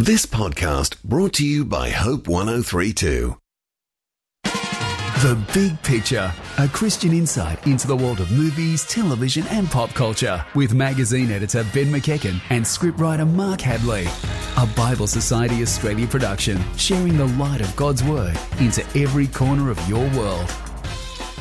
This podcast brought to you by Hope 1032. The Big Picture, a Christian insight into the world of movies, television, and pop culture, with magazine editor Ben McEachen and scriptwriter Mark Hadley. A Bible Society Australia production, sharing the light of God's Word into every corner of your world.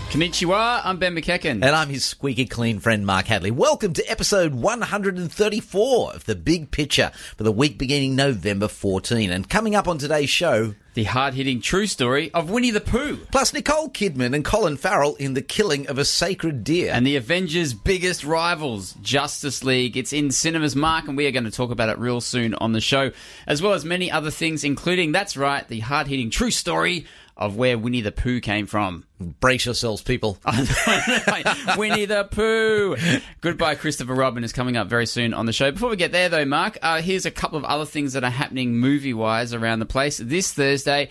Konnichiwa, I'm Ben McEachen. And I'm his squeaky clean friend, Mark Hadley. Welcome to episode 134 of The Big Picture for the week beginning November 14. And coming up on today's show, the hard hitting true story of Winnie the Pooh. plus Nicole Kidman and Colin Farrell in The Killing of a Sacred Deer. And the Avengers' biggest rivals, Justice League. It's in cinemas, Mark, and we are going to talk about it real soon on the show, as well as many other things, including, that's right, the hard hitting true story of where Winnie the Pooh came from. Brace yourselves, people. Winnie the Pooh. Goodbye, Christopher Robin is coming up very soon on the show. Before we get there, though, Mark, uh, here's a couple of other things that are happening movie wise around the place. This Thursday,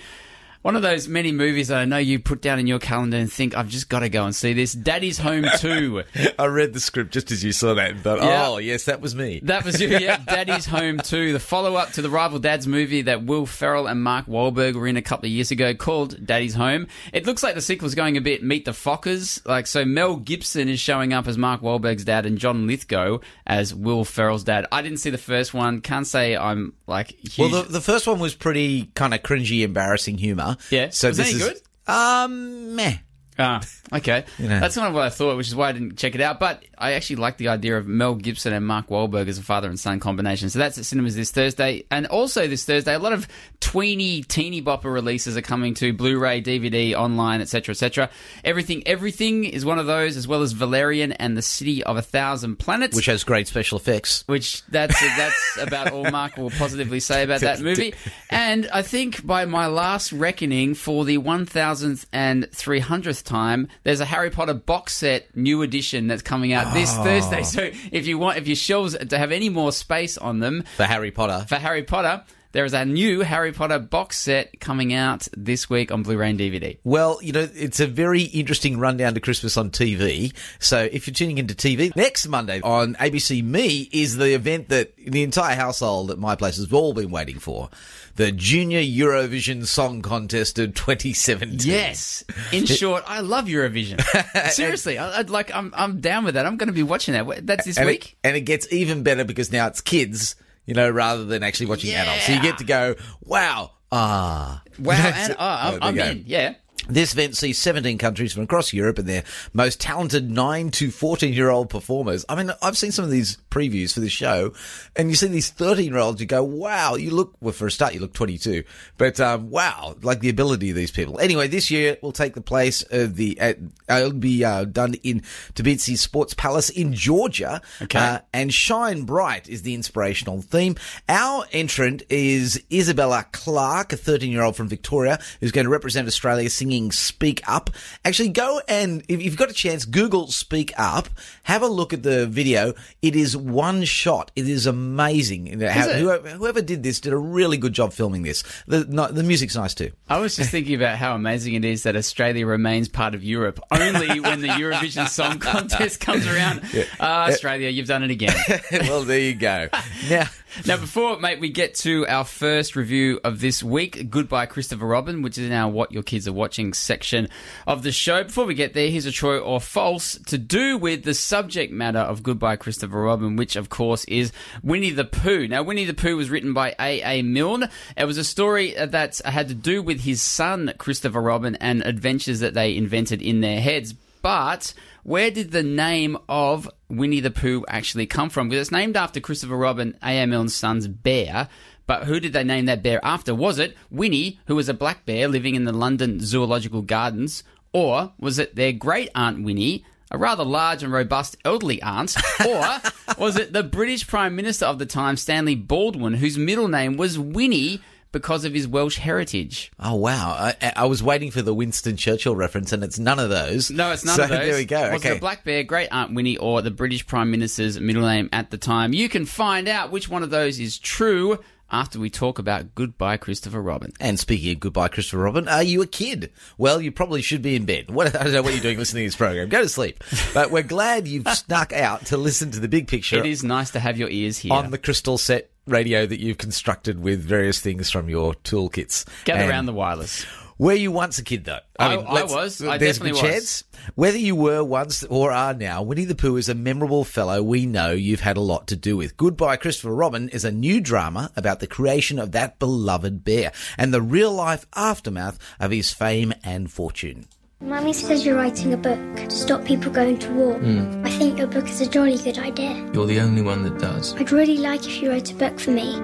one of those many movies that I know you put down in your calendar and think, I've just got to go and see this. Daddy's Home 2. I read the script just as you saw that and thought, Yeah. oh, yes, that was me. That was you, yeah. Daddy's Home 2, the follow up to the Rival Dads movie that Will Ferrell and Mark Wahlberg were in a couple of years ago called Daddy's Home. It looks like the sequel's going a bit Meet the Fockers. Like, so Mel Gibson is showing up as Mark Wahlberg's dad and John Lithgow as Will Ferrell's dad. I didn't see the first one. Can't say I'm like huge. well, the, the first one was pretty kind of cringy, embarrassing humour. Yeah. So Was this is, good? Um, meh. Ah, okay. know. That's kind of what I thought, which is why I didn't check it out. But I actually like the idea of Mel Gibson and Mark Wahlberg as a father and son combination. So that's at cinemas this Thursday. And also this Thursday, a lot of tweeny, teeny bopper releases are coming to Blu-ray, DVD, online, etc., etc. Everything, Everything is one of those, as well as Valerian and the City of a Thousand Planets. Which has great special effects. Which that's that's about all Mark will positively say about that movie. And I think by my last reckoning, for the one thousandth and three hundredth time, there's a Harry Potter box set new edition that's coming out this oh. Thursday. So if you want, if your shelves to have any more space on them For Harry Potter. for Harry Potter. There is a new Harry Potter box set coming out this week on Blu-ray and DVD. Well, you know, it's a very interesting rundown to Christmas on TV. So if you're tuning into TV, next Monday on ABC Me is the event that the entire household at my place has all been waiting for. The Junior Eurovision Song Contest of 2017. Yes. In short, I love Eurovision. Seriously, I, I'd like. I'm I'm down with that. I'm going to be watching that. That's this and week. It, and it gets even better because now it's kids, you know, rather than actually watching adults. So you get to go, wow, ah. Wow, and oh, I'm, I'm in. Yeah. This event sees 17 countries from across Europe and their most talented 9 to 14 year old performers. I mean, I've seen some of these previews for this show, and you see these 13 year olds, you go, wow, you look, well, for a start, you look 22, but um, wow, like the ability of these people. Anyway, this year will take the place of the, uh, it'll be uh, done in Tbilisi Sports Palace in Georgia. Okay. Uh, and Shine Bright is the inspirational theme. Our entrant is Isabella Clarke, a 13 year old from Victoria, who's going to represent Australia singing Speak Up. Actually, go and, if you've got a chance, Google Speak Up, have a look at the video. It is one shot. It is amazing. Know, how- it? Whoever, whoever did this did a really good job filming this. The, no, the music's nice too. I was just thinking about how amazing it is that Australia remains part of Europe only when the Eurovision Song Contest comes around. Uh, Australia, you've done it again. well, there you go. Now, Now, before, mate, we get to our first review of this week, Goodbye Christopher Robin, which is now What Your Kids Are Watching section of the show. Before we get there, here's a true or false to do with the subject matter of Goodbye Christopher Robin, which, of course, is Winnie the Pooh. Now, Winnie the Pooh was written by A.A. Milne. It was a story that had to do with his son, Christopher Robin, and adventures that they invented in their heads. But where did the name of Winnie the Pooh actually come from? Because it's named after Christopher Robin, A.M. Milne's son's bear. But who did they name that bear after? Was it Winnie, who was a black bear living in the London Zoological Gardens? Or was it their great aunt Winnie, a rather large and robust elderly aunt? Or was it the British Prime Minister of the time, Stanley Baldwin, whose middle name was Winnie because of his Welsh heritage? Oh wow! I, I was waiting for the Winston Churchill reference, and it's none of those. No, it's none so of those. There we go. Was okay. it the Black Bear, Great Aunt Winnie, or the British Prime Minister's middle name at the time? You can find out which one of those is true after we talk about Goodbye Christopher Robin. and speaking of goodbye, Christopher Robin, are you a kid? Well, you probably should be in bed. What, I don't know what you're doing listening to this program. Go to sleep. But we're glad you've snuck out to listen to the big picture It is nice to have your ears here. on the crystal set radio that you've constructed with various things from your toolkits. Gather And around the wireless. Were you once a kid, though? I- I let's- was. I there's definitely been was. chance. Whether you were once or are now, Winnie the Pooh is a memorable fellow we know you've had a lot to do with. Goodbye, Christopher Robin is a new drama about the creation of that beloved bear and the real life aftermath of his fame and fortune. Mummy says you're writing a book to stop people going to war. Hmm. I think your book is a jolly good idea. You're the only one that does. I'd really like if you wrote a book for me.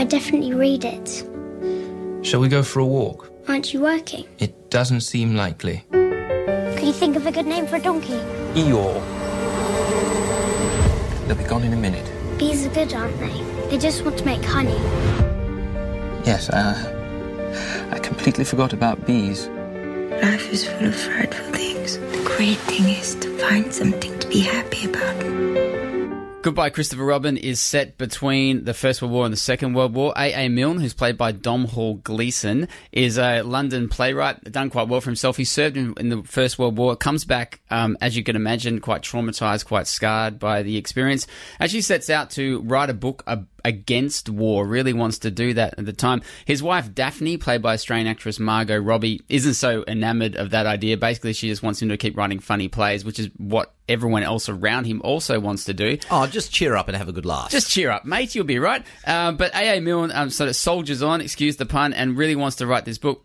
I'd definitely read it. Shall we go for a walk? Aren't you working? It doesn't seem likely. Could you think of a good name for a donkey? Eeyore. They'll be gone in a minute. Bees are good, aren't they? They just want to make honey. Yes, uh, I completely forgot about bees. Life is full of frightful things. The great thing is to find something to be happy about. Goodbye, Christopher Robin is set between the First World War and the Second World War. A.A. Milne, who's played by Domhnall Gleeson, is a London playwright, done quite well for himself. He served in, in the First World War, comes back, um, as you can imagine, quite traumatized, quite scarred by the experience. as Actually sets out to write a book ab- against war, really wants to do that at the time. His wife, Daphne, played by Australian actress Margot Robbie, isn't so enamored of that idea. Basically, she just wants him to keep writing funny plays, which is what everyone else around him also wants to do. Oh, just cheer up and have a good laugh. Just cheer up, mate. You'll be right. Um, but A.A. Milne um, sort of soldiers on, excuse the pun, and really wants to write this book.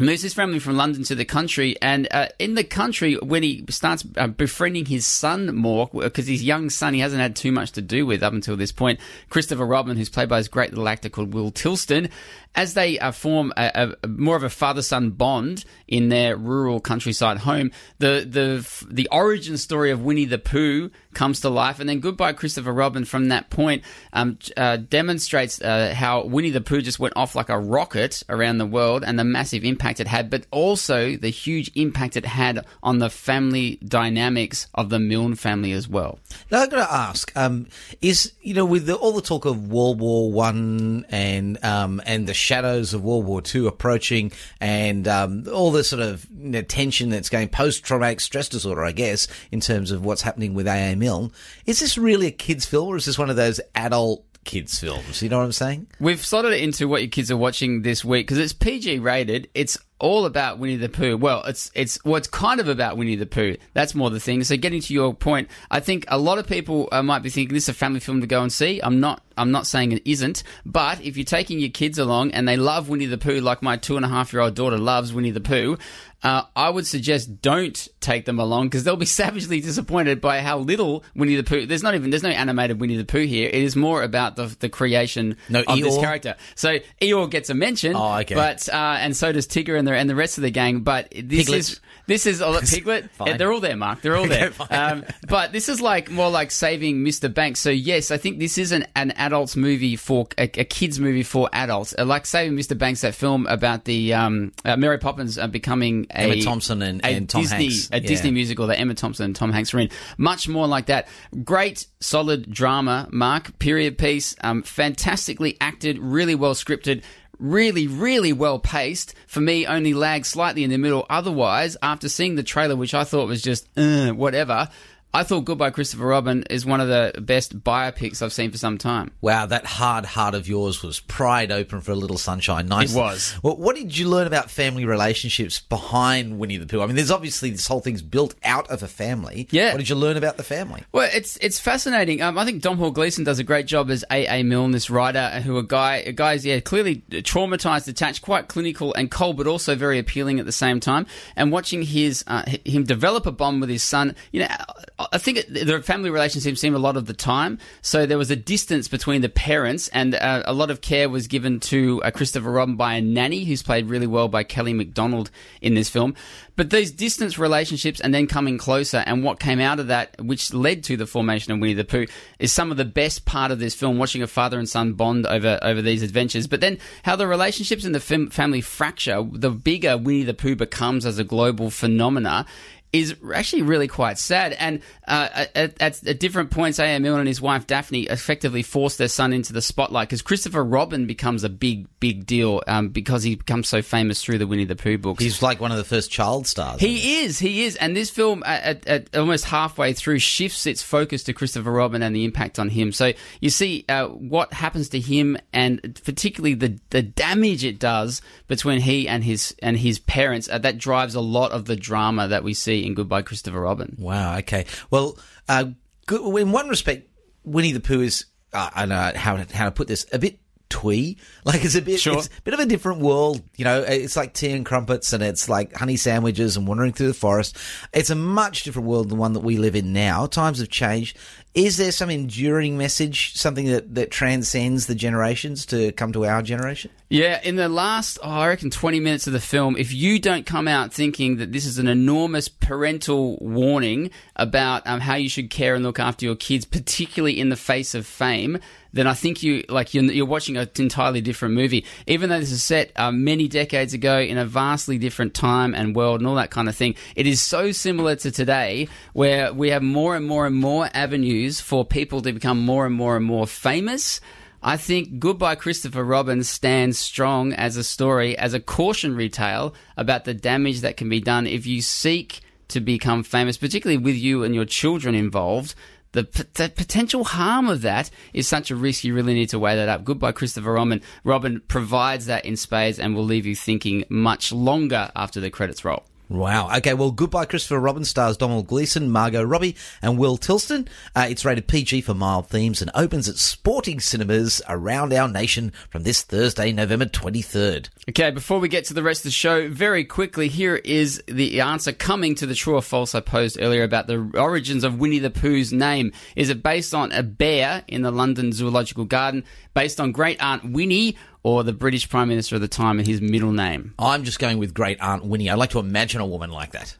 Moves his family from London to the country, and uh, in the country, when he starts uh, befriending his son more, because his young son he hasn't had too much to do with up until this point, Christopher Robin, who's played by his great little actor called Will Tilston, as they uh, form a, a, more of a father-son bond in their rural countryside home, the the the origin story of Winnie the Pooh comes to life, and then Goodbye Christopher Robin from that point um, uh, demonstrates uh, how Winnie the Pooh just went off like a rocket around the world and the massive impact it had, but also the huge impact it had on the family dynamics of the Milne family as well. Now I've got to ask: um, Is you know with the, all the talk of World War One and um, and the shadows of World War Two approaching, and um, all the sort of you know, tension that's going post traumatic stress disorder, I guess, in terms of what's happening with A.A. Milne, is this really a kids' film or is this one of those adult kids' films? You know what I'm saying? We've slotted it into what your kids are watching this week because it's PG rated. It's all about Winnie the Pooh. Well, it's it's well, kind of about Winnie the Pooh. That's more the thing. So, getting to your point, I think a lot of people uh, might be thinking this is a family film to go and see. I'm not. I'm not saying it isn't. But if you're taking your kids along and they love Winnie the Pooh, like my two and a half year old daughter loves Winnie the Pooh. Uh, I would suggest don't take them along because they'll be savagely disappointed by how little Winnie the Pooh. There's not even there's no animated Winnie the Pooh here. It is more about the the creation No of this character. So Eeyore gets a mention, Oh, okay. but uh, and so does Tigger and the and the rest of the gang. But this Piglet. is this is oh, Piglet. Yeah, they're all there, Mark. They're all there. fine. um, but this is like more like saving Mr. Banks. So yes, I think this is an an adults movie for a, a kids movie for adults. Uh, like saving Mr. Banks, that film about the um, uh, Mary Poppins uh, becoming a Emma Thompson and- and Tom Disney Hanks. a Yeah. Disney musical that Emma Thompson and Tom Hanks were in. Much more like that. Great, solid drama, Mark. Period piece. Um, fantastically acted, really well scripted. Really, really well paced. For me, only lagged slightly in the middle. Otherwise, after seeing the trailer, which I thought was just uh, whatever, I thought Goodbye Christopher Robin is one of the best biopics I've seen for some time. Wow, that hard heart of yours was pried open for a little sunshine. Nice. It was. Well, what did you learn about family relationships behind Winnie the Pooh? I mean, there's obviously this whole thing's built out of a family. Yeah. What did you learn about the family? Well, it's it's fascinating. Um, I think Domhnall Gleeson does a great job as A. A. Milne, this writer, who a guy, a guy's yeah clearly traumatized, attached, quite clinical and cold, but also very appealing at the same time. And watching his uh, him develop a bond with his son, you know, I- think the family relationship seemed a lot of the time. So there was a distance between the parents, and uh, a lot of care was given to uh, Christopher Robin by a nanny, who's played really well by Kelly Macdonald in this film. But these distance relationships and then coming closer, and what came out of that, which led to the formation of Winnie the Pooh, is some of the best part of this film. Watching a father and son bond over over these adventures, but then how the relationships in the fam- family fracture, the bigger Winnie the Pooh becomes as a global phenomena. Is actually really quite sad. And uh, at, at, at different points, A.M. Milne and his wife Daphne effectively force their son into the spotlight because Christopher Robin becomes a big, big deal um, because he becomes so famous through the Winnie the Pooh books. He's like one of the first child stars. He is, he is, and this film at, at, almost halfway through shifts its focus to Christopher Robin and the impact on him. So you see uh, what happens to him, and particularly the the damage it does between he and his and his parents. Uh, that drives a lot of the drama that we see in Goodbye Christopher Robin. Wow. Okay. Well, uh, in one respect, Winnie the Pooh is uh, I don't know how to, how to put this a bit twee. Like it's a bit, Sure. it's a bit of a different world. You know, it's like tea and crumpets, and it's like honey sandwiches and wandering through the forest. It's a much different world than the one that we live in now. Times have changed. Is there some enduring message, something that, that transcends the generations to come to our generation? Yeah, in the last, oh, I reckon, 20 minutes of the film, if you don't come out thinking that this is an enormous parental warning about um, how you should care and look after your kids, particularly in the face of fame, then I think you like you're, you're watching an entirely different movie. Even though this is set um, many decades ago in a vastly different time and world and all that kind of thing, it is so similar to today, where we have more and more and more avenues for people to become more and more and more famous. I think Goodbye Christopher Robin stands strong as a story, as a cautionary tale about the damage that can be done if you seek to become famous, particularly with you and your children involved. The, p- the potential harm of that is such a risk, you really need to weigh that up. Goodbye Christopher Robin. Robin provides that in spades and will leave you thinking much longer after the credits roll. Wow. Okay. Well, goodbye, Christopher Robin stars Domhnall Gleeson, Margot Robbie, and Will Tilston. Uh, it's rated PG for mild themes and opens at sporting cinemas around our nation from this Thursday, November 23rd. Okay, before we get to the rest of the show, very quickly, here is the answer coming to the true or false I posed earlier about the origins of Winnie the Pooh's name. Is it based on a bear in the London Zoological Garden, based on Great Aunt Winnie, or the British Prime Minister of the time and his middle name? I'm just going with Great Aunt Winnie. I'd like to imagine a woman like that.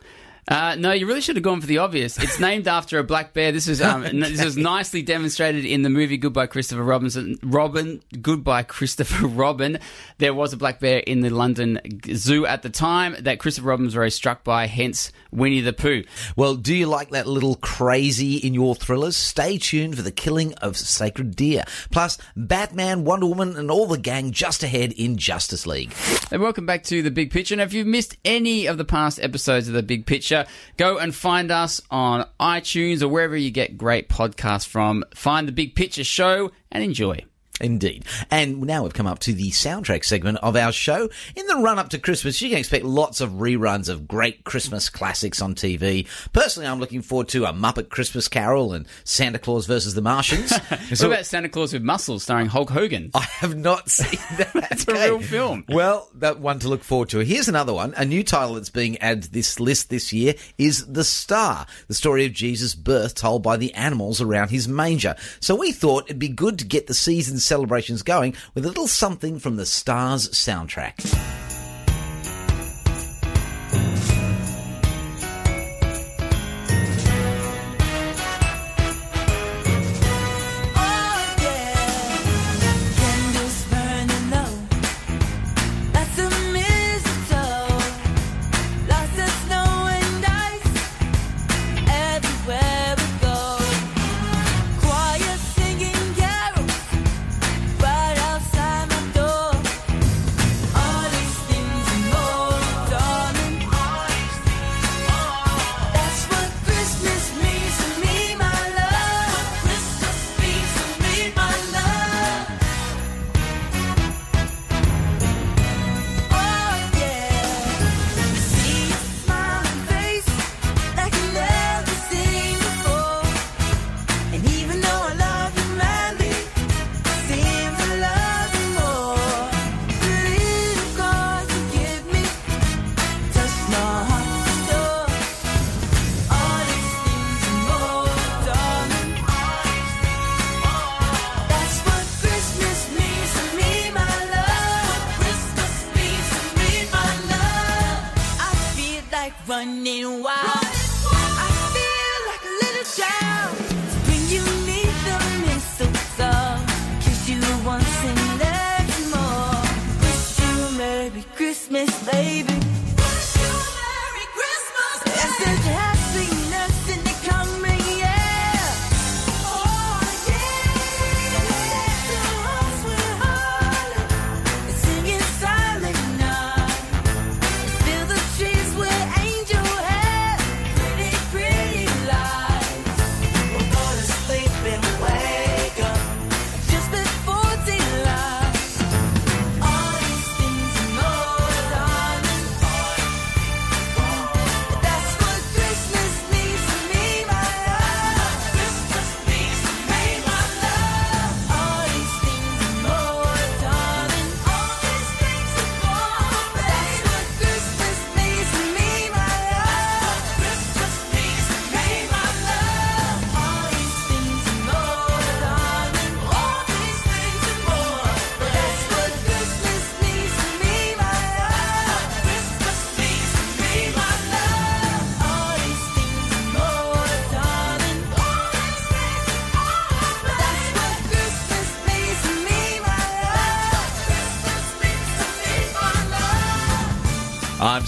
Uh, no, you really should have gone for the obvious. It's named after a black bear. This is um, n- this is nicely demonstrated in the movie Goodbye Christopher Robinson. Robin, Goodbye Christopher Robin. There was a black bear in the London Zoo at the time that Christopher Robin was very struck by. Hence, Winnie the Pooh. Well, do you like that little crazy in your thrillers? Stay tuned for the killing of sacred deer. Plus, Batman, Wonder Woman, and all the gang just ahead in Justice League. And welcome back to the Big Picture. Now, if you've missed any of the past episodes of the Big Picture, go and find us on iTunes or wherever you get great podcasts from. Find the Big Picture Show and enjoy. Indeed. And now we've come up to the soundtrack segment of our show. In the run up to Christmas, you can expect lots of reruns of great Christmas classics on TV. Personally, I'm looking forward to a Muppet Christmas Carol and Santa Claus versus the Martians. What about Santa Claus with Muscles starring Hulk Hogan? I have not seen that. That's a real film. Well, that one to look forward to. Here's another one. A new title that's being added to this list this year is The Star, the story of Jesus' birth told by the animals around his manger. So we thought it'd be good to get the season celebrations going with a little something from the Star's soundtrack.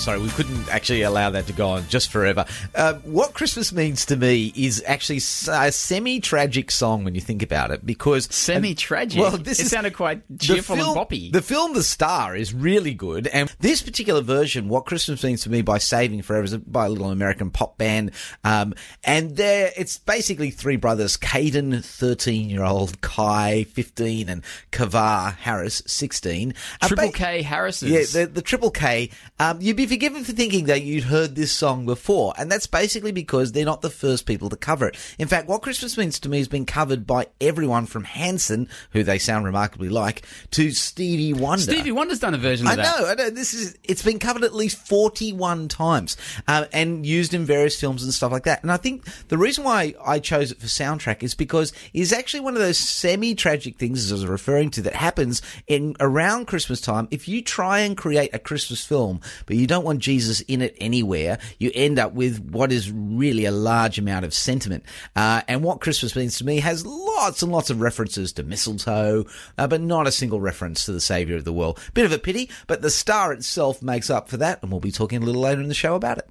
Sorry, we couldn't actually allow that to go on just forever. Uh, what Christmas means to me is actually a semi-tragic song when you think about it, because Semi-tragic? Well, this It is sounded quite cheerful and film- boppy. The film The Star is really good, and this particular version, "What Christmas Means to Me" by Saving Forever, is by a little American pop band, um, and there it's basically three brothers: Caden, thirteen-year-old, Kai, fifteen, and Kavar Harris, sixteen. Uh, Triple ba- K Harris's. yeah, the, the Triple K. Um, you'd be forgiven for thinking that you'd heard this song before, and that's basically because they're not the first people to cover it. In fact, What Christmas Means to Me has been covered by everyone from Hanson, who they sound remarkably like, to Stevie Wonder. Stevie Wonder's done a version of I that. know, I know. This is it's been covered at least forty-one times, uh, and used in various films and stuff like that. And I think the reason why I chose it for soundtrack is because it's actually one of those semi-tragic things, as I was referring to, that happens in around Christmas time. If you try and create a Christmas film, but you don't want Jesus in it anywhere, you end up with what is really a large amount of sentiment. Uh, and what Christmas means to me has lots and lots of references to mistletoe, uh, but not a single reference to the Saviour of the world. Bit of a pity, but the star itself makes up for that, and we'll be talking a little later in the show about it.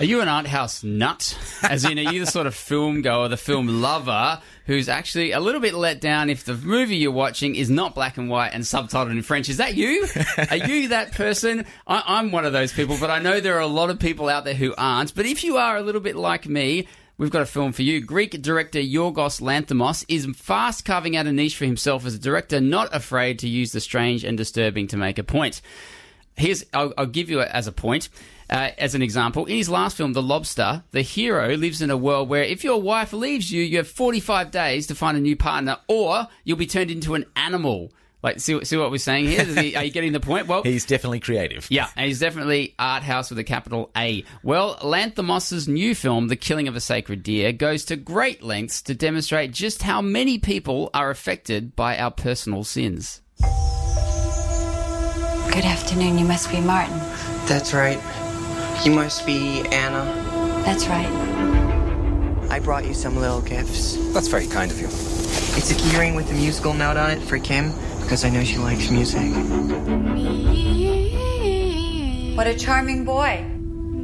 Are you an art house nut? As in, are you the sort of film goer, the film lover, who's actually a little bit let down if the movie you're watching is not black and white and subtitled in French? Is that you? Are you that person? I, I'm one of those people, but I know there are a lot of people out there who aren't. But if you are a little bit like me, We've got a film for you. Greek director Yorgos Lanthimos is fast carving out a niche for himself as a director, not afraid to use the strange and disturbing to make a point. Here's, I'll, I'll give you it as a point. Uh, as an example, in his last film, The Lobster, the hero lives in a world where if your wife leaves you, you have 45 days to find a new partner, or you'll be turned into an animal. Like, see, see what we're saying here? Is he- Are you getting the point? Well, He's definitely creative. yeah, and he's definitely art house with a capital A. Well, Lanthimos' new film, The Killing of a Sacred Deer, goes to great lengths to demonstrate just how many people are affected by our personal sins. Good afternoon. You must be Martin. That's right. You must be Anna. That's right. I brought you some little gifts. That's very kind of you. It's a keyring with a musical note on it for Kim because I know she likes music. What a charming boy.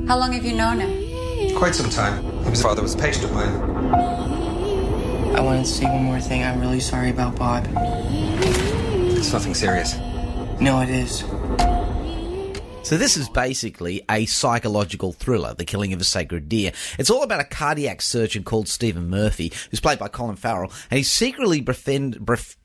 How long have you known him? Quite some time. His father was a patient of mine. I wanted to say one more thing. I'm really sorry about Bob. It's nothing serious. No, it is. So this is basically a psychological thriller, The Killing of a Sacred Deer. It's all about a cardiac surgeon called Stephen Murphy, who's played by Colin Farrell, and he secretly befriend, bef,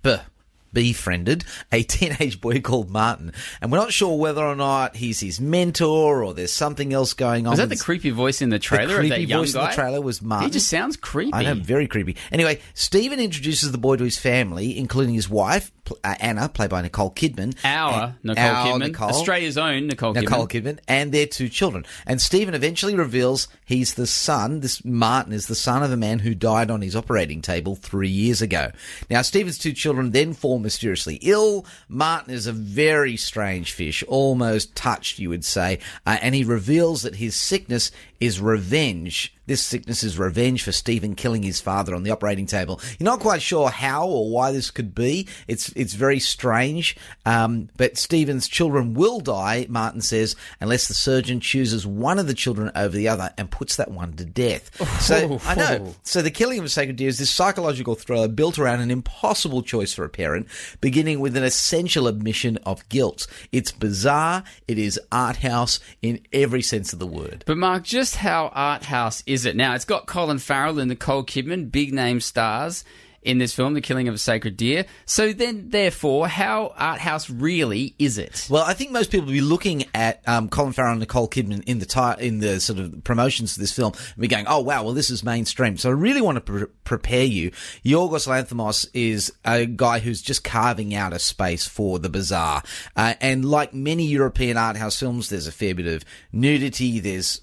befriended a teenage boy called Martin. And we're not sure whether or not he's his mentor or there's something else going on. Was that the creepy voice in the trailer the creepy voice guy? in the trailer was Martin. He just sounds creepy. I know, very creepy. Anyway, Stephen introduces the boy to his family, including his wife, uh, Anna, played by Nicole Kidman. Our Nicole our Kidman, Nicole. Australia's own Nicole, Nicole Kidman. Kidman, and their two children. And Stephen eventually reveals he's the son, this Martin is the son of a man who died on his operating table three years ago. Now, Stephen's two children then mysteriously ill. Martin is a very strange fish, almost touched, you would say, uh, and he reveals that his sickness is revenge. This sickness is revenge for Stephen killing his father on the operating table. You're not quite sure how or why this could be. It's it's very strange. Um, but Stephen's children will die, Martin says, unless the surgeon chooses one of the children over the other and puts that one to death. So I know. So the killing of a sacred deer is this psychological thriller built around an impossible choice for a parent, beginning with an essential admission of guilt. It's bizarre. It is art house in every sense of the word. But Mark, just how art house is it now? It's got Colin Farrell and Nicole Kidman, big name stars in this film, The Killing of a Sacred Deer. So then, therefore, how art house really is it? Well, I think most people will be looking at um, Colin Farrell and Nicole Kidman in the ti- in the sort of promotions of this film and be going, "Oh wow, well this is mainstream." So I really want to pre- prepare you. Yorgos Lanthimos is a guy who's just carving out a space for the bizarre, uh, and like many European art house films, there's a fair bit of nudity. There's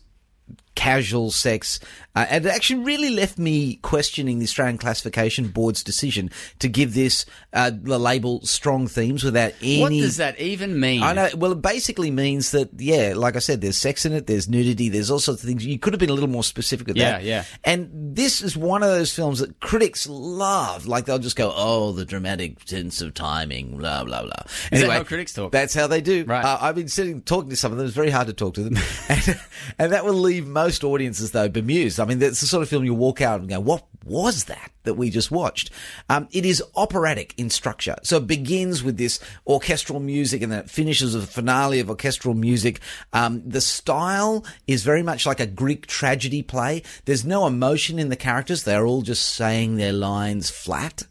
casual sex. Uh, and it actually really left me questioning the Australian Classification Board's decision to give this uh, the label strong themes without any. What does that even mean? I know. Well, it basically means that, yeah, like I said, there's sex in it, there's nudity, there's all sorts of things. You could have been a little more specific with Yeah, that. yeah. And this is one of those films that critics love. Like they'll just go, "Oh, the dramatic sense of timing," blah blah blah. Is that how critics talk? That's how they do. Right. Uh, I've been sitting talking to some of them. It's very hard to talk to them, and, and that will leave most audiences though bemused. I mean, that's the sort of film you walk out and go, "What was that that we just watched?" Um, it is operatic in structure, so it begins with this orchestral music, and then it finishes with a finale of orchestral music. Um, the style is very much like a Greek tragedy play. There's no emotion in the characters; they're all just saying their lines flat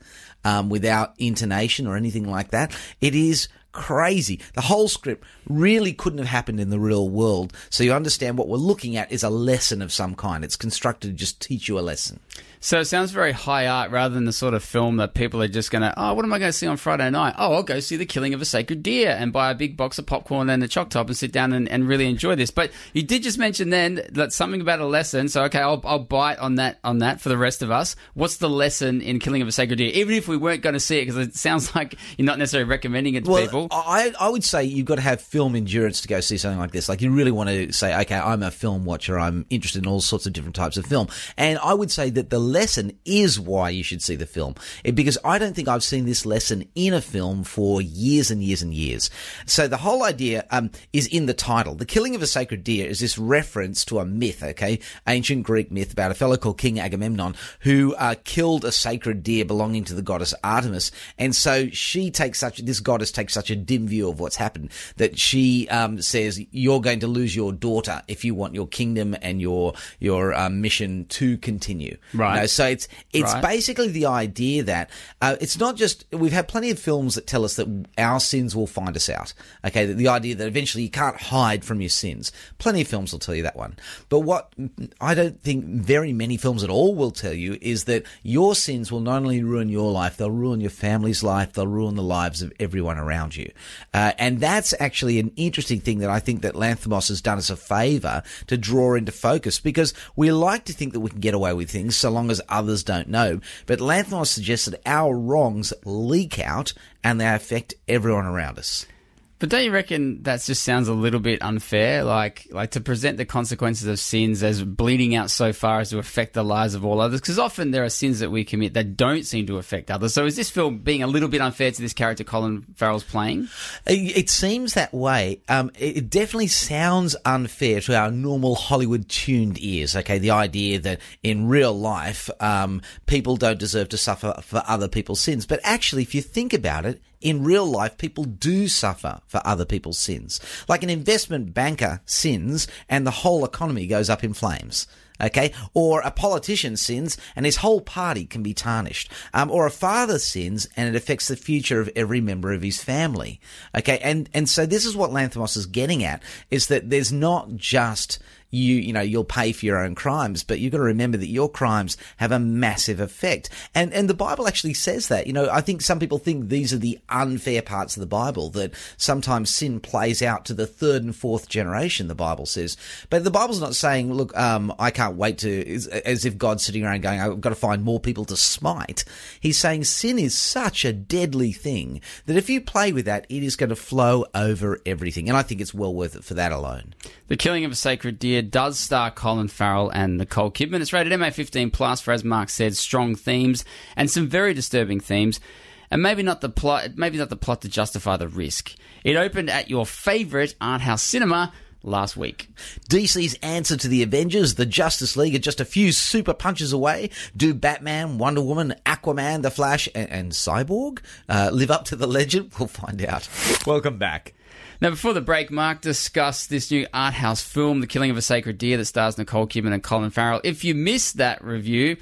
um, without intonation or anything like that. It is crazy. The whole script really couldn't have happened in the real world. So you understand what we're looking at is a lesson of some kind. It's constructed to just teach you a lesson. So it sounds very high art rather than the sort of film that people are just going to, oh, what am I going to see on Friday night? Oh, I'll go see The Killing of a Sacred Deer and buy a big box of popcorn and a choc top and sit down and, and really enjoy this. But you did just mention then that something about a lesson. So, okay, I'll, I'll bite on that, on that for the rest of us. What's the lesson in Killing of a Sacred Deer? Even if we weren't going to see it, because it sounds like you're not necessarily recommending it to Well, people. I, I would say you've got to have film endurance to go see something like this. Like you really want to say, okay, I'm a film watcher. I'm interested in all sorts of different types of film. And I would say that the lesson is why you should see the film. It- because I don't think I've seen this lesson in a film for years and years and years. So the whole idea um, is in the title. The killing of a sacred deer is this reference to a myth, okay? Ancient Greek myth about a fellow called King Agamemnon who uh, killed a sacred deer belonging to the goddess Artemis. And so she takes such, this goddess takes such a dim view of what's happened that she um, says, you're going to lose your daughter if you want your kingdom and your, your um, mission to continue. Right. You know, so it's, it's Right. basically the idea that uh, it's not just we've had plenty of films that tell us that our sins will find us out. Okay, the idea that eventually you can't hide from your sins. Plenty of films will tell you that one. But what I don't think very many films at all will tell you is that your sins will not only ruin your life, they'll ruin your family's life, they'll ruin the lives of everyone around you. Uh, and that's actually an interesting thing that I think that Lanthimos has done us a favour to draw into focus because we like to think that we can get away with things so long as others don't know. But Lanthimos suggests that our wrongs leak out and they affect everyone around us. But don't you reckon that just sounds a little bit unfair? Like, like to present the consequences of sins as bleeding out so far as to affect the lives of all others? Because often there are sins that we commit that don't seem to affect others. So is this film being a little bit unfair to this character Colin Farrell's playing? It seems that way. Um, it it definitely sounds unfair to our normal Hollywood tuned ears. Okay, the idea that in real life, um, people don't deserve to suffer for other people's sins. But actually, if you think about it, in real life, people do suffer for other people's sins. Like an investment banker sins and the whole economy goes up in flames. Okay. Or a politician sins and his whole party can be tarnished. Um, or a father sins and it affects the future of every member of his family. Okay. And, and so this is what Lanthimos is getting at is that there's not just you, you know, you'll pay for your own crimes, but you've got to remember that your crimes have a massive effect. And, and the Bible actually says that, you know, I think some people think these are the unfair parts of the Bible, that sometimes sin plays out to the third and fourth generation, the Bible says. But the Bible's not saying, look, um, I can't wait to, as, as if God's sitting around going, I've got to find more people to smite. He's saying sin is such a deadly thing that if you play with that, it is going to flow over everything. And I think it's well worth it for that alone. The Killing of a Sacred Deer does star Colin Farrell and Nicole Kidman. It's rated MA15 plus for, as Mark said, strong themes and some very disturbing themes. And maybe not the plot, maybe not the plot to justify the risk. It opened at your favourite art house cinema last week. DC's answer to the Avengers, the Justice League, are just a few super punches away. Do Batman, Wonder Woman, Aquaman, The Flash, and, and Cyborg uh, live up to the legend? We'll find out. Welcome back. Now, before the break, Mark discussed this new art house film, The Killing of a Sacred Deer, that stars Nicole Kidman and Colin Farrell. If you missed that review,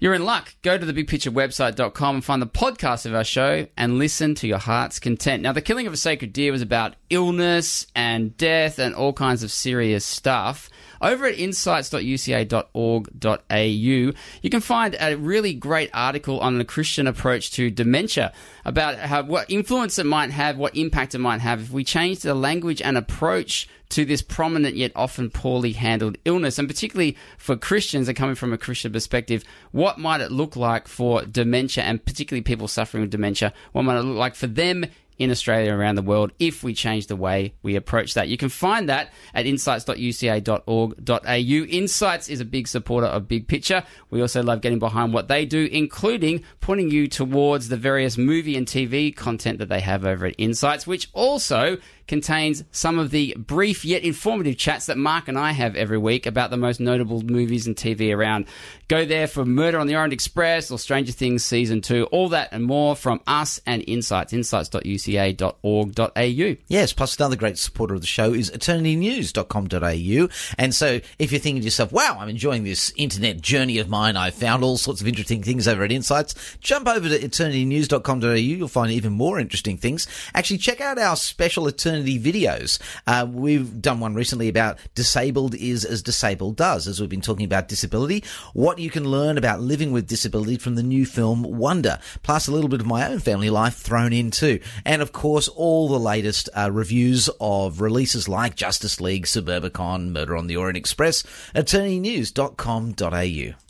you're in luck. Go to the bigpicturewebsite.com and find the podcast of our show and listen to your heart's content. Now, The Killing of a Sacred Deer was about illness and death and all kinds of serious stuff. Over at insights.uca.org.au, you can find a really great article on the Christian approach to dementia about how what influence it might have, what impact it might have if we change the language and approach to this prominent yet often poorly handled illness. And particularly for Christians and coming from a Christian perspective, what might it look like for dementia and particularly people suffering with dementia? What might it look like for them in Australia around the world if we change the way we approach that. You can find that at insights.uca.org.au. Insights is a big supporter of Big Picture. We also love getting behind what they do, including pointing you towards the various movie and TV content that they have over at Insights, which also contains some of the brief yet informative chats that Mark and I have every week about the most notable movies and TV around. Go there for Murder on the Orient Express or Stranger Things Season 2, all that and more from us and Insights, insights.uca.org.au. Yes, plus another great supporter of the show is eternitynews.com.au. And so if you're thinking to yourself, wow, I'm enjoying this internet journey of mine, I've found all sorts of interesting things over at Insights, jump over to eternitynews.com.au. You'll find even more interesting things. Actually, check out our special Eternity videos. Uh, we've done one recently about disabled is as disabled does, as we've been talking about disability, what you can learn about living with disability from the new film Wonder, plus a little bit of my own family life thrown in too. And of course, all the latest uh, reviews of releases like Justice League, Suburbicon, Murder on the Orient Express, eternitynews.com.au.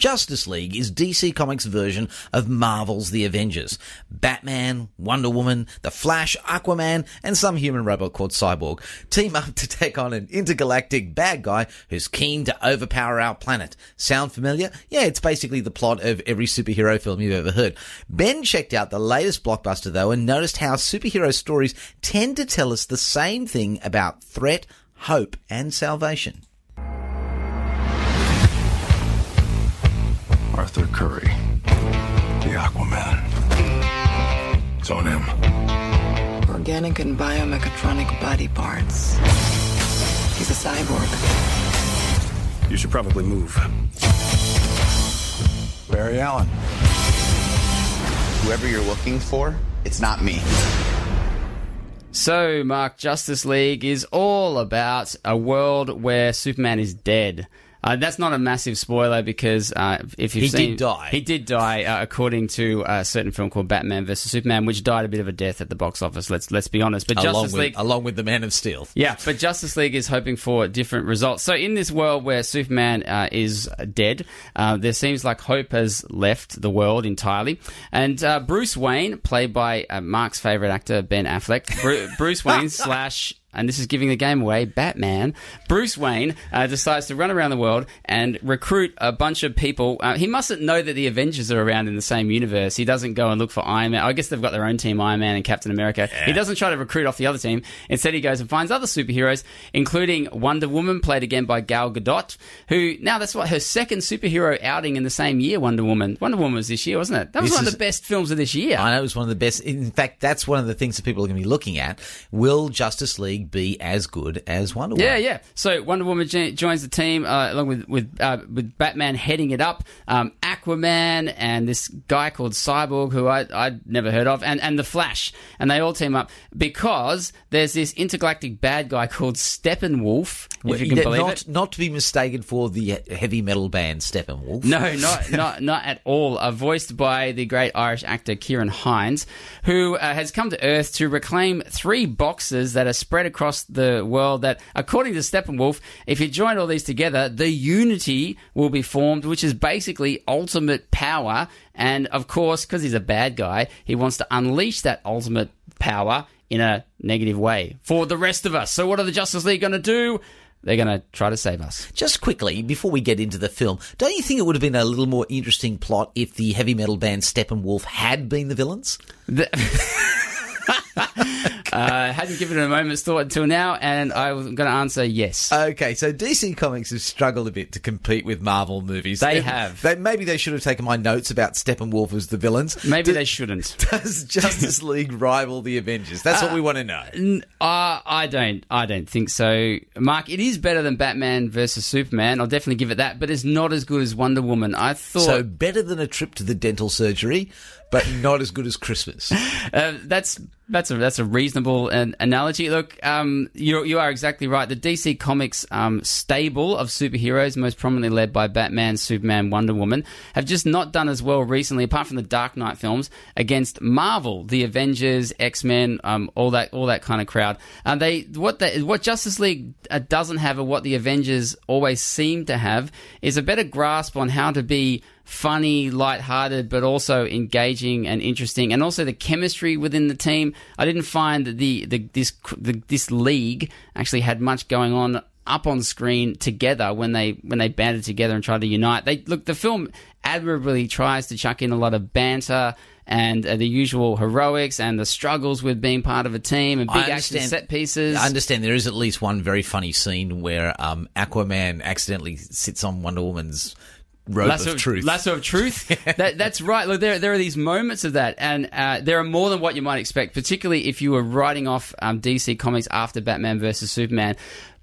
Justice League is DC Comics' version of Marvel's The Avengers. Batman, Wonder Woman, The Flash, Aquaman, and some human robot called Cyborg team up to take on an intergalactic bad guy who's keen to overpower our planet. Sound familiar? Yeah, it's basically the plot of every superhero film you've ever heard. Ben checked out the latest blockbuster though and noticed how superhero stories tend to tell us the same thing about threat, hope, and salvation. Arthur Curry, the Aquaman. It's on him. Organic and biomechatronic body parts. He's a cyborg. You should probably move. Barry Allen. Whoever you're looking for, it's not me. So, Mark, Justice League is all about a world where Superman is dead. Uh, that's not a massive spoiler because uh, if you've He seen, did die. he did die uh, according to a certain film called Batman vs Superman, which died a bit of a death at the box office. Let's let's be honest. But along Justice with, League, along with the Man of Steel. yeah, but Justice League is hoping for different results. So, in this world where Superman uh, is dead, uh, there seems like hope has left the world entirely. And uh, Bruce Wayne, played by uh, Mark's favorite actor Ben Affleck, Bru- Bruce Wayne slash. And this is giving the game away. Batman, Bruce Wayne, uh, decides to run around the world and recruit a bunch of people. Uh, he mustn't know that the Avengers are around in the same universe. He doesn't go and look for Iron Man. I guess they've got their own team, Iron Man and Captain America. He doesn't try to recruit off the other team. Instead, he goes and finds other superheroes, including Wonder Woman, played again by Gal Gadot, who now that's what her second superhero outing in the same year. Wonder Woman. Wonder Woman was this year, wasn't it? That was This one of the best films of this year. I know it was one of the best. In fact, that's one of the things that people are going to be looking at. Will Justice League be as good as Wonder Woman? Yeah, yeah. So Wonder Woman joins the team uh, along with with uh, with Batman heading it up, um, Aquaman and this guy called Cyborg who I I'd never heard of, and and the Flash, and they all team up because there's this intergalactic bad guy called Steppenwolf. Well, If you can believe not, it. not to be mistaken for the heavy metal band Steppenwolf. No, not not not at all. Uh, voiced by the great Irish actor Ciarán Hinds, who uh, has come to Earth to reclaim three boxes that are spread across the world. That, according to Steppenwolf, if you join all these together, the unity will be formed, which is basically ultimate power. And of course, because he's a bad guy, he wants to unleash that ultimate power in a negative way for the rest of us. So, what are the Justice League going to do? They're going to try to save us. Just quickly, before we get into the film, don't you think it would have been a little more interesting plot if the heavy metal band Steppenwolf had been the villains? uh, hadn't given it a moment's thought until now, and I'm going to answer yes. Okay, so DC Comics have struggled a bit to compete with Marvel movies. They If- have. They, maybe they should have taken my notes about Steppenwolf as the villains. Maybe Do- they shouldn't. Does Justice League rival the Avengers? That's what we want to know. N- Uh, I don't. I don't think so, Mark. It is better than Batman versus Superman. I'll definitely give it that, but it's not as good as Wonder Woman. I thought. So better than a trip to the dental surgery, but not as good as Christmas. Uh, that's that's a that's a reasonable an, analogy. Look, um, you you are exactly right. The DC Comics um, stable of superheroes, most prominently led by Batman, Superman, Wonder Woman, have just not done as well recently, apart from the Dark Knight films, against Marvel, the Avengers, X Men, um, all that all that kind of crowd. And they what they, what Justice League uh, doesn't have, or what the Avengers always seem to have, is a better grasp on how to be funny, light-hearted, but also engaging and interesting, and also the chemistry within the team. I didn't find that the, the this the, this league actually had much going on up on screen together when they when they banded together and tried to unite. They look the film admirably tries to chuck in a lot of banter and uh, the usual heroics and the struggles with being part of a team and big action set pieces. I understand there is at least one very funny scene where um, Aquaman accidentally sits on Wonder Woman's rope lasso of truth. Lasso of truth. that, that's right. Look, there there are these moments of that, and uh, there are more than what you might expect. Particularly if you were writing off um, DC Comics after Batman versus Superman.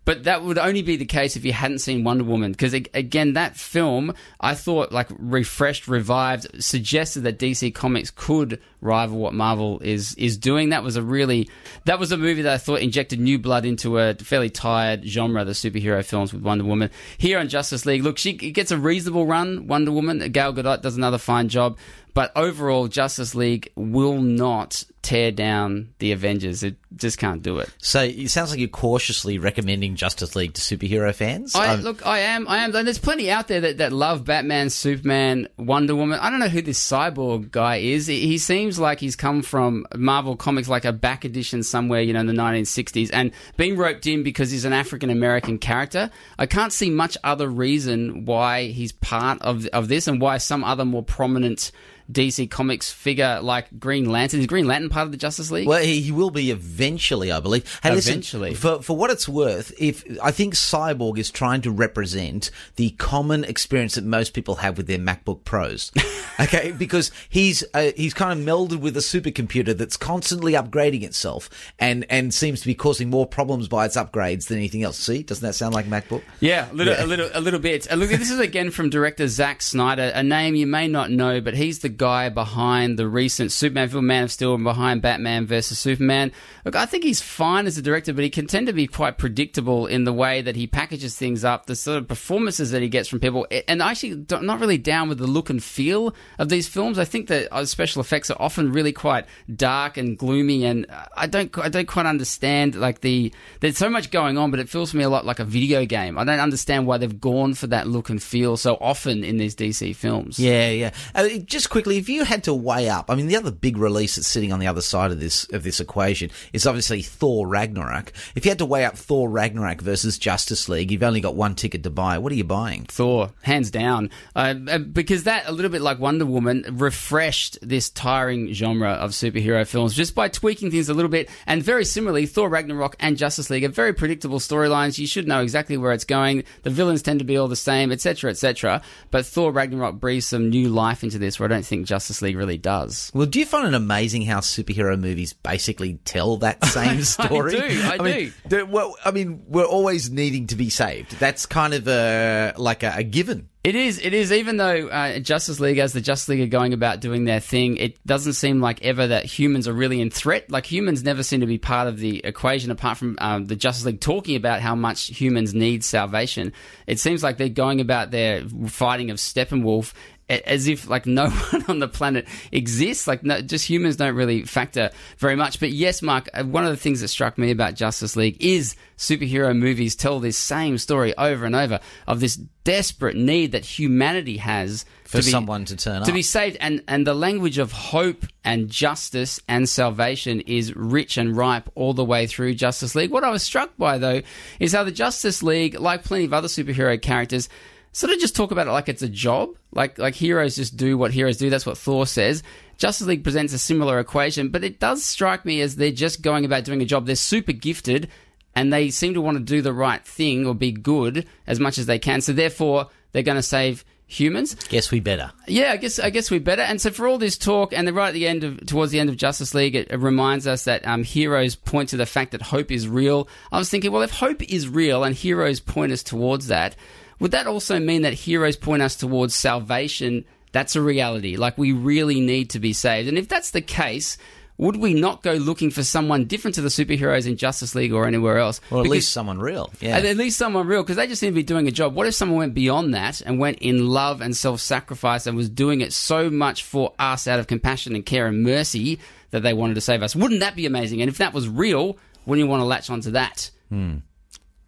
But that would only be the case if you hadn't seen Wonder Woman, because again, that film I thought like refreshed, revived, suggested that DC Comics could rival what Marvel is is doing. That was a really that was a movie that I thought injected new blood into a fairly tired genre, the superhero films with Wonder Woman. Here on Justice League, look, she gets a reasonable run. Wonder Woman, Gal Gadot does another fine job. But overall, Justice League will not tear down the Avengers. It just can't do it. So it sounds like you're cautiously recommending Justice League to superhero fans. I, Um, look, I am, I am. There's plenty out there that, that love Batman, Superman, Wonder Woman. I don't know who this cyborg guy is. He, he seems like he's come from Marvel Comics, like a back edition somewhere, you know, in the 1960s, and being roped in because he's an African American character. I can't see much other reason why he's part of of this, and why some other more prominent. DC Comics figure like Green Lantern. Is Green Lantern part of the Justice League? Well, he, he will be eventually, I believe. Hey, listen, Eventually. for for what it's worth, if I think Cyborg is trying to represent the common experience that most people have with their MacBook Pros, okay, because he's uh, he's kind of melded with a supercomputer that's constantly upgrading itself and and seems to be causing more problems by its upgrades than anything else. See, doesn't that sound like MacBook? Yeah, a little, Yeah. a little, a little bit. Uh, look, this is again from director Zack Snyder, a name you may not know, but he's the guy behind the recent Superman film, Man of Steel, and behind Batman versus Superman. Look, I think he's fine as a director, but he can tend to be quite predictable in the way that he packages things up, the sort of performances that he gets from people, and I actually not really down with the look and feel of these films. I think that uh, special effects are often really quite dark and gloomy, and I don't, I don't quite understand like the. There's so much going on, but it feels to me a lot like a video game. I don't understand why they've gone for that look and feel so often in these DC films. Yeah, yeah. Uh, just quickly, if you had to weigh up, I mean, the other big release that's sitting on the other side of this of this equation is obviously Thor Ragnarok. If you had to weigh up Thor Ragnarok versus Justice League, you've only got one ticket to buy. What are you buying? Thor, hands down, uh, uh, because that a little bit like Wonder Woman refreshed this tiring genre of superhero films just by tweaking things a little bit. And very similarly, Thor Ragnarok and Justice League are very predictable storylines. You should know exactly where it's going. The villains tend to be all the same, etc., etc. But Thor Ragnarok breathes some new life into this, where I don't think Justice League really does. Well, do you find it amazing how superhero movies basically tell that same story? I do, I mean, the- well, I mean, we're always needing to be saved. That's kind of a like a, a given. It is. It is. Even though uh, Justice League, as the Justice League are going about doing their thing, it doesn't seem like ever that humans are really in threat. Like humans never seem to be part of the equation, apart from um, the Justice League talking about how much humans need salvation. It seems like they're going about their fighting of Steppenwolf as if like no one on the planet exists. Like no, just humans don't really factor very much. But yes, Mark, uh, one of the things that struck me about Justice League is superhero movies tell this same story over and over of this desperate need that humanity has For to be- someone to turn up. to up. be saved, and and the language of hope and justice and salvation is rich and ripe all the way through Justice League. What I was struck by though is how the Justice League, like plenty of other superhero characters, sort of just talk about it like it's a job. Like like heroes just do what heroes do. That's what Thor says. Justice League presents a similar equation, but it does strike me as they're just going about doing a job. They're super gifted and they seem to want to do the right thing or be good as much as they can. So therefore, they're going to save humans. Guess we better. Yeah, I guess I guess we better. And so for all this talk, and then right at the end of towards the end of Justice League, it, it reminds us that um, heroes point to the fact that hope is real. I was thinking, well, if hope is real and heroes point us towards that, would that also mean that heroes point us towards salvation? That's a reality. Like, we really need to be saved. And if that's the case, would we not go looking for someone different to the superheroes in Justice League or anywhere else? Or at Because- least someone real. Yeah. at, at least someone real, because they just seem to be doing a job. What if someone went beyond that and went in love and self sacrifice and was doing it so much for us out of compassion and care and mercy that they wanted to save us? Wouldn't that be amazing? And if that was real, wouldn't you want to latch onto that? Hmm.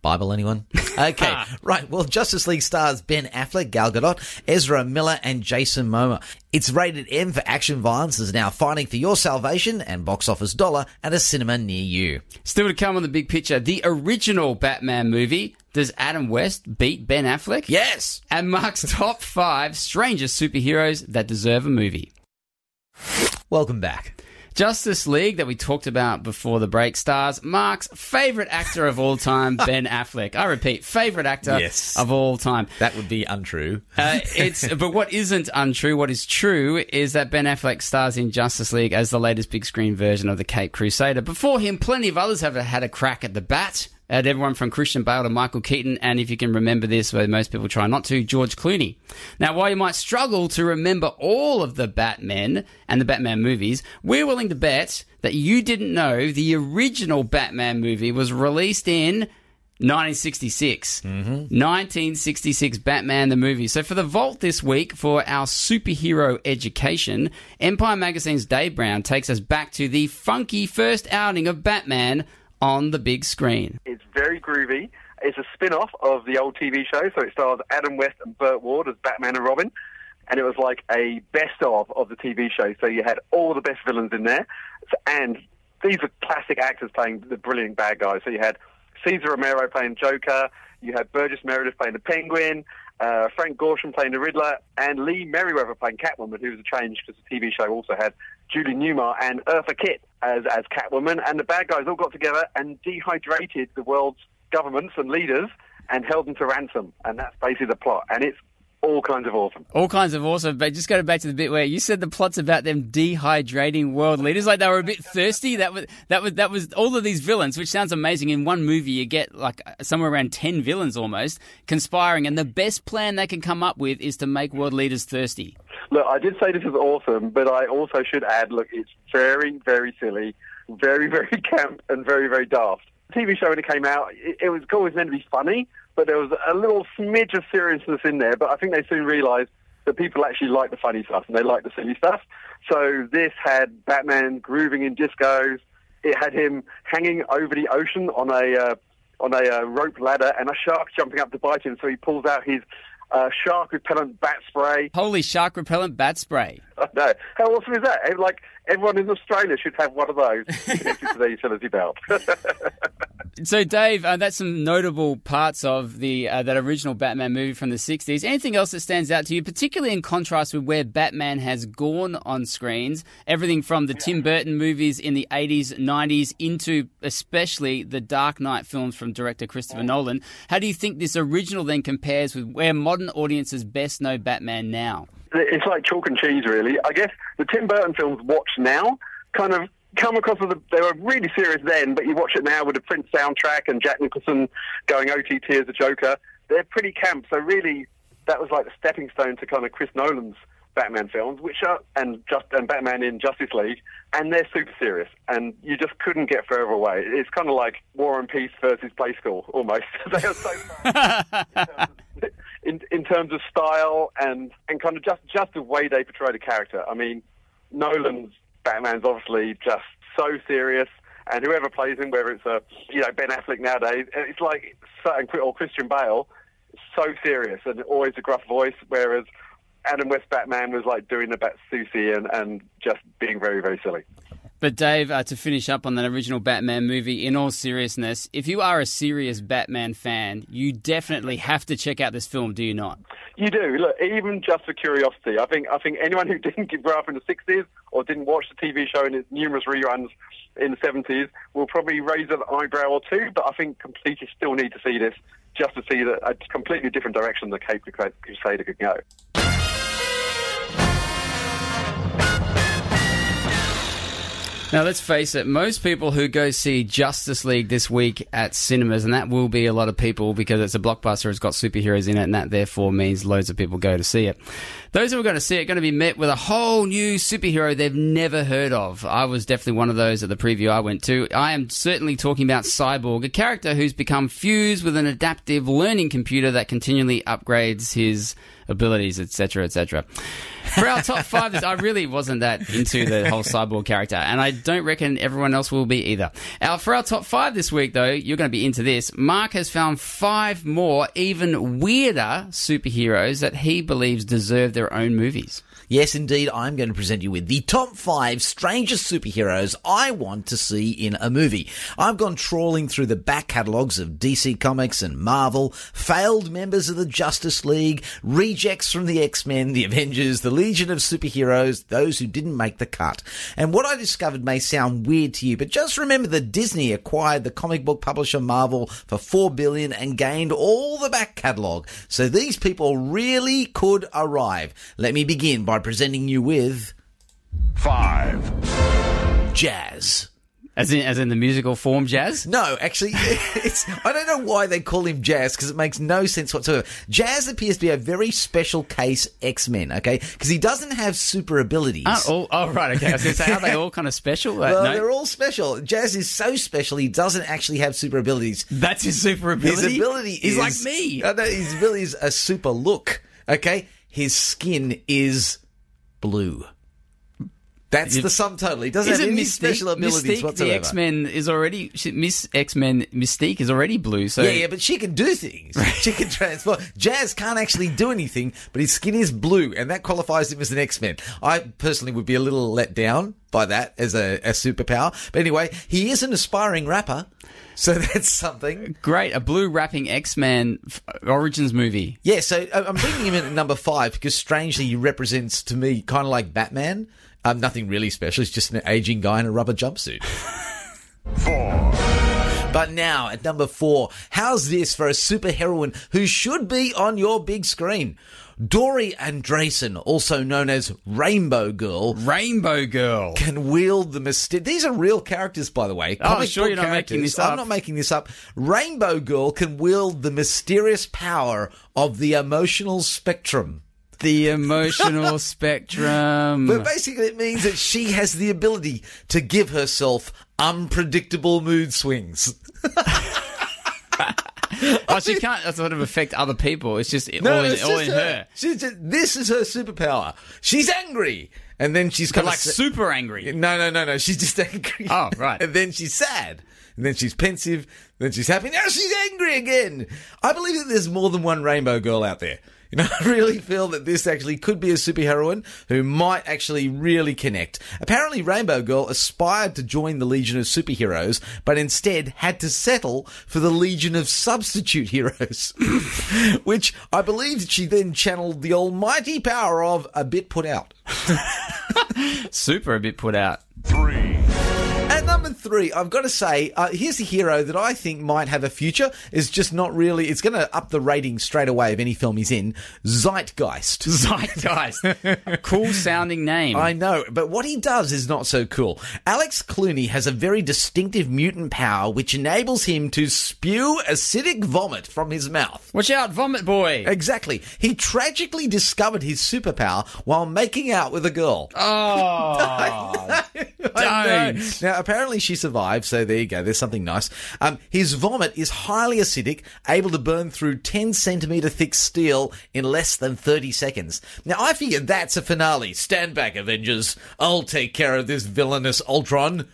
Bible, anyone? Okay, right. Well, Justice League stars Ben Affleck, Gal Gadot, Ezra Miller, and Jason Momoa. It's rated M for action violence. Is now fighting for your salvation and box office dollar at a cinema near you. Still to come on the big picture, the original Batman movie. Does Adam West beat Ben Affleck? Yes. And marks top five strangest superheroes that deserve a movie. Welcome back. Justice League that we talked about before the break stars Mark's favorite actor of all time, Ben Affleck. I repeat, favorite actor Yes. of all time. That would be untrue. Uh, it's but what isn't untrue, what is true, is that Ben Affleck stars in Justice League as the latest big screen version of the Cape Crusader. Before him, plenty of others have had a crack at the bat. At everyone from Christian Bale to Michael Keaton, and if you can remember this, where most people try not to, George Clooney. Now, while you might struggle to remember all of the Batmen and the Batman movies, we're willing to bet that you didn't know the original Batman movie was released in 1966. 1966 mm-hmm. Batman the movie. So for the vault this week for our superhero education, Empire Magazine's Dave Brown takes us back to the funky first outing of Batman on the big screen. It's very groovy. It's a spin-off of the old TV show, so it stars Adam West and Burt Ward as Batman and Robin. And it was like a best of of the TV show. So you had all the best villains in there. And these are classic actors playing the brilliant bad guys. So you had Cesar Romero playing Joker, you had Burgess Meredith playing the Penguin, uh, Frank Gorshin playing the Riddler, and Lee Meriwether playing Catwoman, but who was a change because the TV show also had Julie Newmar and Eartha Kitt as, as Catwoman. And the bad guys all got together and dehydrated the world's governments and leaders and held them to ransom. And that's basically the plot. And it's all kinds of awesome. All kinds of awesome, but just going back to the bit where you said the plot's about them dehydrating world leaders, like they were a bit thirsty. That was that was that was all of these villains, which sounds amazing. In one movie, you get like somewhere around ten villains almost conspiring, and the best plan they can come up with is to make world leaders thirsty. Look, I did say this is awesome, but I also should add, look, it's very, very silly, very, very camp, and very, very daft. The TV show when it came out, it, it was always meant to be funny, but there was a little smidge of seriousness in there. But I think they soon realised that people actually like the funny stuff and they like the silly stuff. So this had Batman grooving in discos. It had him hanging over the ocean on a uh, on a uh, rope ladder, and a shark jumping up to bite him. So he pulls out his uh, shark repellent bat spray. Holy shark repellent bat spray! I know. How awesome is that? Like everyone in Australia should have one of those connected to their utility belt. So, Dave, uh, that's some notable parts of the uh, that original Batman movie from the '60s. Anything else that stands out to you, particularly in contrast with where Batman has gone on screens? Everything from the Tim Burton movies in the '80s, '90s, into especially the Dark Knight films from director Christopher Nolan. How do you think this original then compares with where modern audiences best know Batman now? It's like chalk and cheese, really. I guess the Tim Burton films watched now kind of come across as a, they were really serious then, but you watch it now with the Prince soundtrack and Jack Nicholson going OTT as a Joker. They're pretty camp. So really, that was like the stepping stone to kind of Chris Nolan's Batman films, which are and just and Batman in Justice League, and they're super serious, and you just couldn't get further away. It's kind of like War and Peace versus Play School, almost. they are so in in terms of style and and kind of just just the way they portray the character. I mean, Nolan's Batman's obviously just so serious, and whoever plays him, whether it's a you know Ben Affleck nowadays, it's like or Christian Bale, so serious and always a gruff voice, whereas. Adam West Batman was like doing the Bat Susie and, and just being very, very silly. But Dave, uh, to finish up on that original Batman movie, in all seriousness, if you are a serious Batman fan, you definitely have to check out this film. Do you not? You do. Look, even just for curiosity, I think I think anyone who didn't grow up in the '60s or didn't watch the TV show in its numerous reruns in the '70s will probably raise an eyebrow or two. But I think completely still need to see this just to see that a completely different direction the Cape Crusader could go. Now, let's face it, most people who go see Justice League this week at cinemas, and that will be a lot of people because it's a blockbuster, it's got superheroes in it, and that therefore means loads of people go to see it. Those who are going to see it are going to be met with a whole new superhero they've never heard of. I was definitely one of those at the preview I went to. I am certainly talking about Cyborg, a character who's become fused with an adaptive learning computer that continually upgrades his abilities, etc., etc. For our top five, I really wasn't that into the whole cyborg character, and I don't reckon everyone else will be either. Our, for our top five this week, though, you're going to be into this. Mark has found five more, even weirder superheroes that he believes deserve their own movies. Yes, indeed, I'm going to present you with the top five strangest superheroes I want to see in a movie. I've gone trawling through the back catalogues of DC Comics and Marvel, failed members of the Justice League, rejects from the X-Men, the Avengers, the Legion of Superheroes, those who didn't make the cut. And what I discovered may sound weird to you, but just remember that Disney acquired the comic book publisher Marvel for 4 billion and gained all the back catalogue. So these people really could arrive. Let me begin by presenting you with Five. Jazz. As in, as in the musical form jazz? No, actually, it's, I don't know why they call him Jazz because it makes no sense whatsoever. Jazz appears to be a very special case X-Men, okay? Because he doesn't have super abilities. Oh, oh, oh, right, okay. I was going to say, are they all kind of special? Uh, well, no? they're all special. Jazz is so special, he doesn't actually have super abilities. That's his super ability? His ability He's is... like me. Uh, no, his ability is a super look, okay? His skin is blue. That's the sum total. He doesn't have any Mystique? special abilities Mystique, whatsoever. the X Men is already she- Miss X Men Mystique is already blue. So yeah, yeah, but she can do things. She can transform. Jazz can't actually do anything, but his skin is blue, and that qualifies him as an X Men. I personally would be a little let down by that as a, a superpower. But anyway, he is an aspiring rapper, so that's something. great, a blue rapping X Men f- Origins movie. Yeah, so uh, I'm bringing him in at number five because strangely he represents to me kind of like Batman. Um, nothing really special. He's just an aging guy in a rubber jumpsuit. Four. But now at number four, how's this for a superheroine who should be on your big screen? Dory Andresen, also known as Rainbow Girl, Rainbow Girl. can wield the mystic. These are real characters, by the way. Oh, Comic sure you're not making this up. I'm not making this up. Rainbow Girl can wield the mysterious power of the emotional spectrum. The emotional spectrum. But basically, it means that she has the ability to give herself unpredictable mood swings. oh, she can't sort of affect other people. It's just No, all in, it's all just in her. She's just, this is her superpower. She's angry, and then she's kind like super angry. No, no, no, no. She's just angry. Oh, right. And then she's sad. And then she's pensive. Then she's happy. Now she's angry again. I believe that there's more than one rainbow girl out there. You know, I really feel that this actually could be a superheroine who might actually really connect. Apparently, Rainbow Girl aspired to join the Legion of Superheroes, but instead had to settle for the Legion of Substitute Heroes, which I believe she then channeled the almighty power of a bit put out. Super a bit put out. Three. Number three, I've got to say, uh, here's a hero that I think might have a future. Is just not really. It's going to up the rating straight away of any film he's in. Zeitgeist. Zeitgeist. cool sounding name. I know, but what he does is not so cool. Alex Clooney has a very distinctive mutant power which enables him to spew acidic vomit from his mouth. Watch out, Vomit Boy. Exactly. He tragically discovered his superpower while making out with a girl. Oh, I know. don't. Now, apparently she survived, so there you go. There's something nice. Um, his vomit is highly acidic, able to burn through 10 centimeter thick steel in less than 30 seconds. Now, I figure that's a finale. Stand back, Avengers. I'll take care of this villainous Ultron.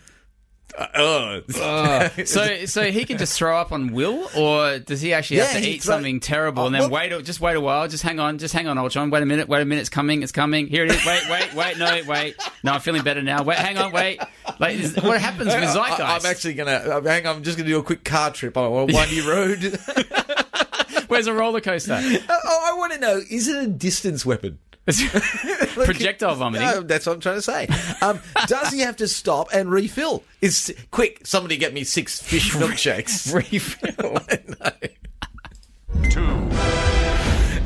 Uh, uh. so, so he can just throw up on Will, or does he actually have to eat throw- something terrible Oh, and then look- wait? Just wait a while. Just hang on. Just hang on, Ultron. Wait a minute. Wait a minute. It's coming. It's coming. Here it is. Wait, wait, wait. No, wait. No, I'm feeling better now. Wait, hang on. Wait. Like, is, what happens with I- Zeitgeist? I'm actually gonna uh, hang on. I'm just gonna do a quick car trip on a windy road. Where's a roller coaster? oh, I want to know: is it a distance weapon? Projectile vomiting. No, that's what I'm trying to say. Um, does he have to stop and refill? Is quick? Somebody get me six fish milkshakes. Refill. Two.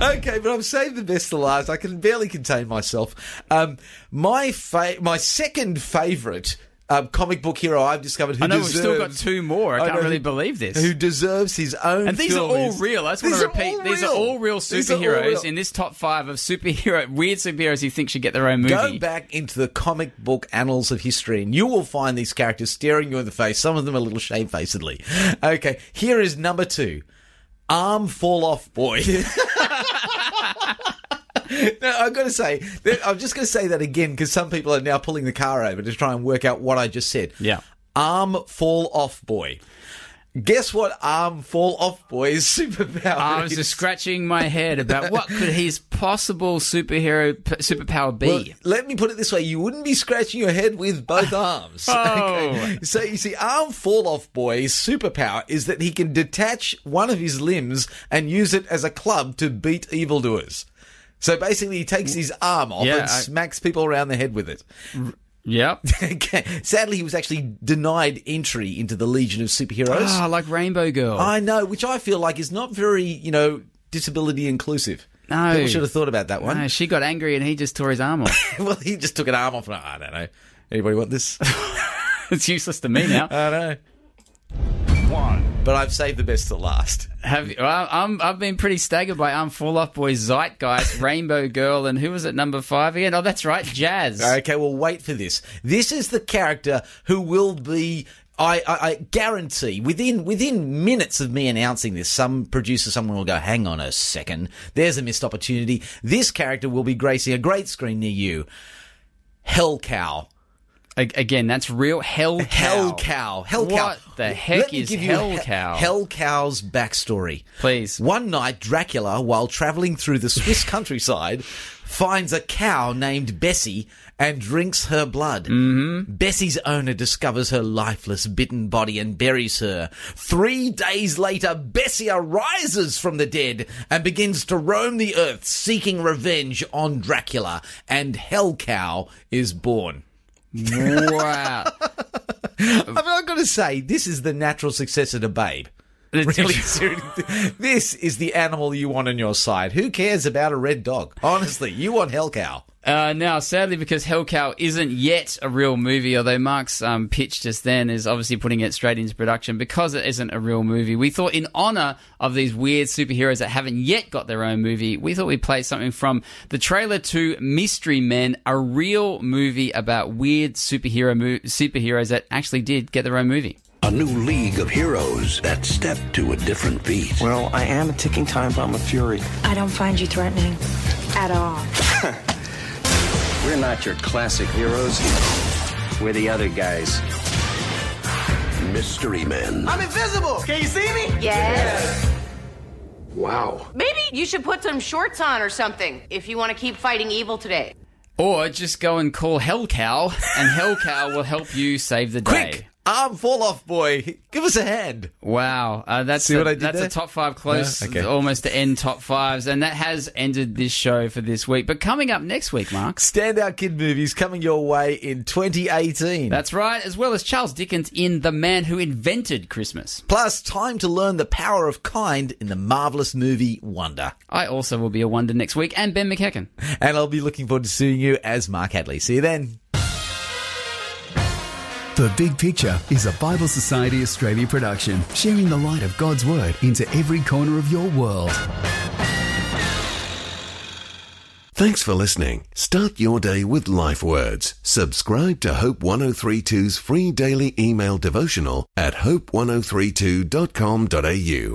Okay, but I'm saving the best to last. I can barely contain myself. Um, my fa- my second favourite uh, comic book hero I've discovered who I know we've still got two more. I I can't know really who- believe this. who deserves his own. and these are all real. I just want to repeat. These are all real These are all superheroes real. in this top five of superhero weird superheroes you think should get their own movie. Go back into the comic book annals of history and you will find these characters staring you in the face, some of them a little shamefacedly. Okay, here is number two Arm Fall Off Boy. no, I've got to say, I'm just going to say that again because some people are now pulling the car over to try and work out what I just said. Yeah. Arm Fall Off Boy. Guess what Arm Fall Off Boy's superpower I was is? just scratching my head about what could his possible superhero p- superpower be. Well, let me put it this way: you wouldn't be scratching your head with both arms. Oh. Okay. So you see, arm fall off boy's superpower is that he can detach one of his limbs and use it as a club to beat evildoers. So basically, he takes his arm off Yeah, and I- smacks people around the head with it. yep. Sadly, he was actually denied entry into the Legion of Superheroes. Ah, like Rainbow Girl. I know, which I feel like is not very, you know, disability inclusive. No. People should have thought about that one. No, she got angry and he just tore his arm off. well, he just took an arm off. and I don't know. Anybody want this? it's useless to me now. I know. But I've saved the best to last. Have you, well, I'm, I've been pretty staggered by um, Fall Off Boy, Zeitgeist, Rainbow Girl, and who was at number five again? Oh, that's right, Jazz. Okay, well, wait for this. This is the character who will be. I, I, I guarantee within within minutes of me announcing this, some producer, someone will go, "Hang on a second, there's a missed opportunity." This character will be gracing a great screen near you. Hell Cow. Again, that's real Hell Cow. Hell Cow. Hell Cow. What the heck is Hell He- Cow? Hell Cow's backstory. Please. One night, Dracula, while traveling through the Swiss countryside, finds a cow named Bessie and drinks her blood. Mm-hmm. Bessie's owner discovers her lifeless, bitten body and buries her. Three days later, Bessie arises from the dead and begins to roam the earth seeking revenge on Dracula, and Hell Cow is born. Wow. I mean, I've got to say, this is the natural successor to Babe. Really, seriously. This is the animal you want on your side. Who cares about a red dog? Honestly, you want Hell Cow. Uh, now, sadly, because Hellcow isn't yet a real movie, although Mark's um, pitch just then is obviously putting it straight into production, because it isn't a real movie, we thought in honor of these weird superheroes that haven't yet got their own movie, we thought we'd play something from the trailer to Mystery Men, a real movie about weird superhero mo- superheroes that actually did get their own movie. A new league of heroes that step to a different beat. Well, I am a ticking time bomb of fury. I don't find you threatening at all. We're not your classic heroes. We're the other guys. Mystery Men. I'm invisible. Can you see me? Yes. Wow. Maybe you should put some shorts on or something if you want to keep fighting evil today. Or just go and call Hellcow, and Hellcow will help you save the day. Quick, arm fall off, boy. Give us a hand. Wow, uh, that's See a, what I did that's there? a top five close, Yeah, okay. almost to end top fives, and that has ended this show for this week. But coming up next week, Mark, Standout kid movies coming your way in 2018. that's right, as well as Charles Dickens in The Man Who Invented Christmas. Plus, time to learn the power of kind in the marvelous movie Wonder. I also will be a wonder next week, and Ben McEachen. And I'll be looking forward to seeing you as Mark Hadley. See you then. The Big Picture is a Bible Society Australia production, sharing the light of God's Word into every corner of your world. Thanks for listening. Start your day with life words. Subscribe to Hope 1032's free daily email devotional at hope1032.com.au.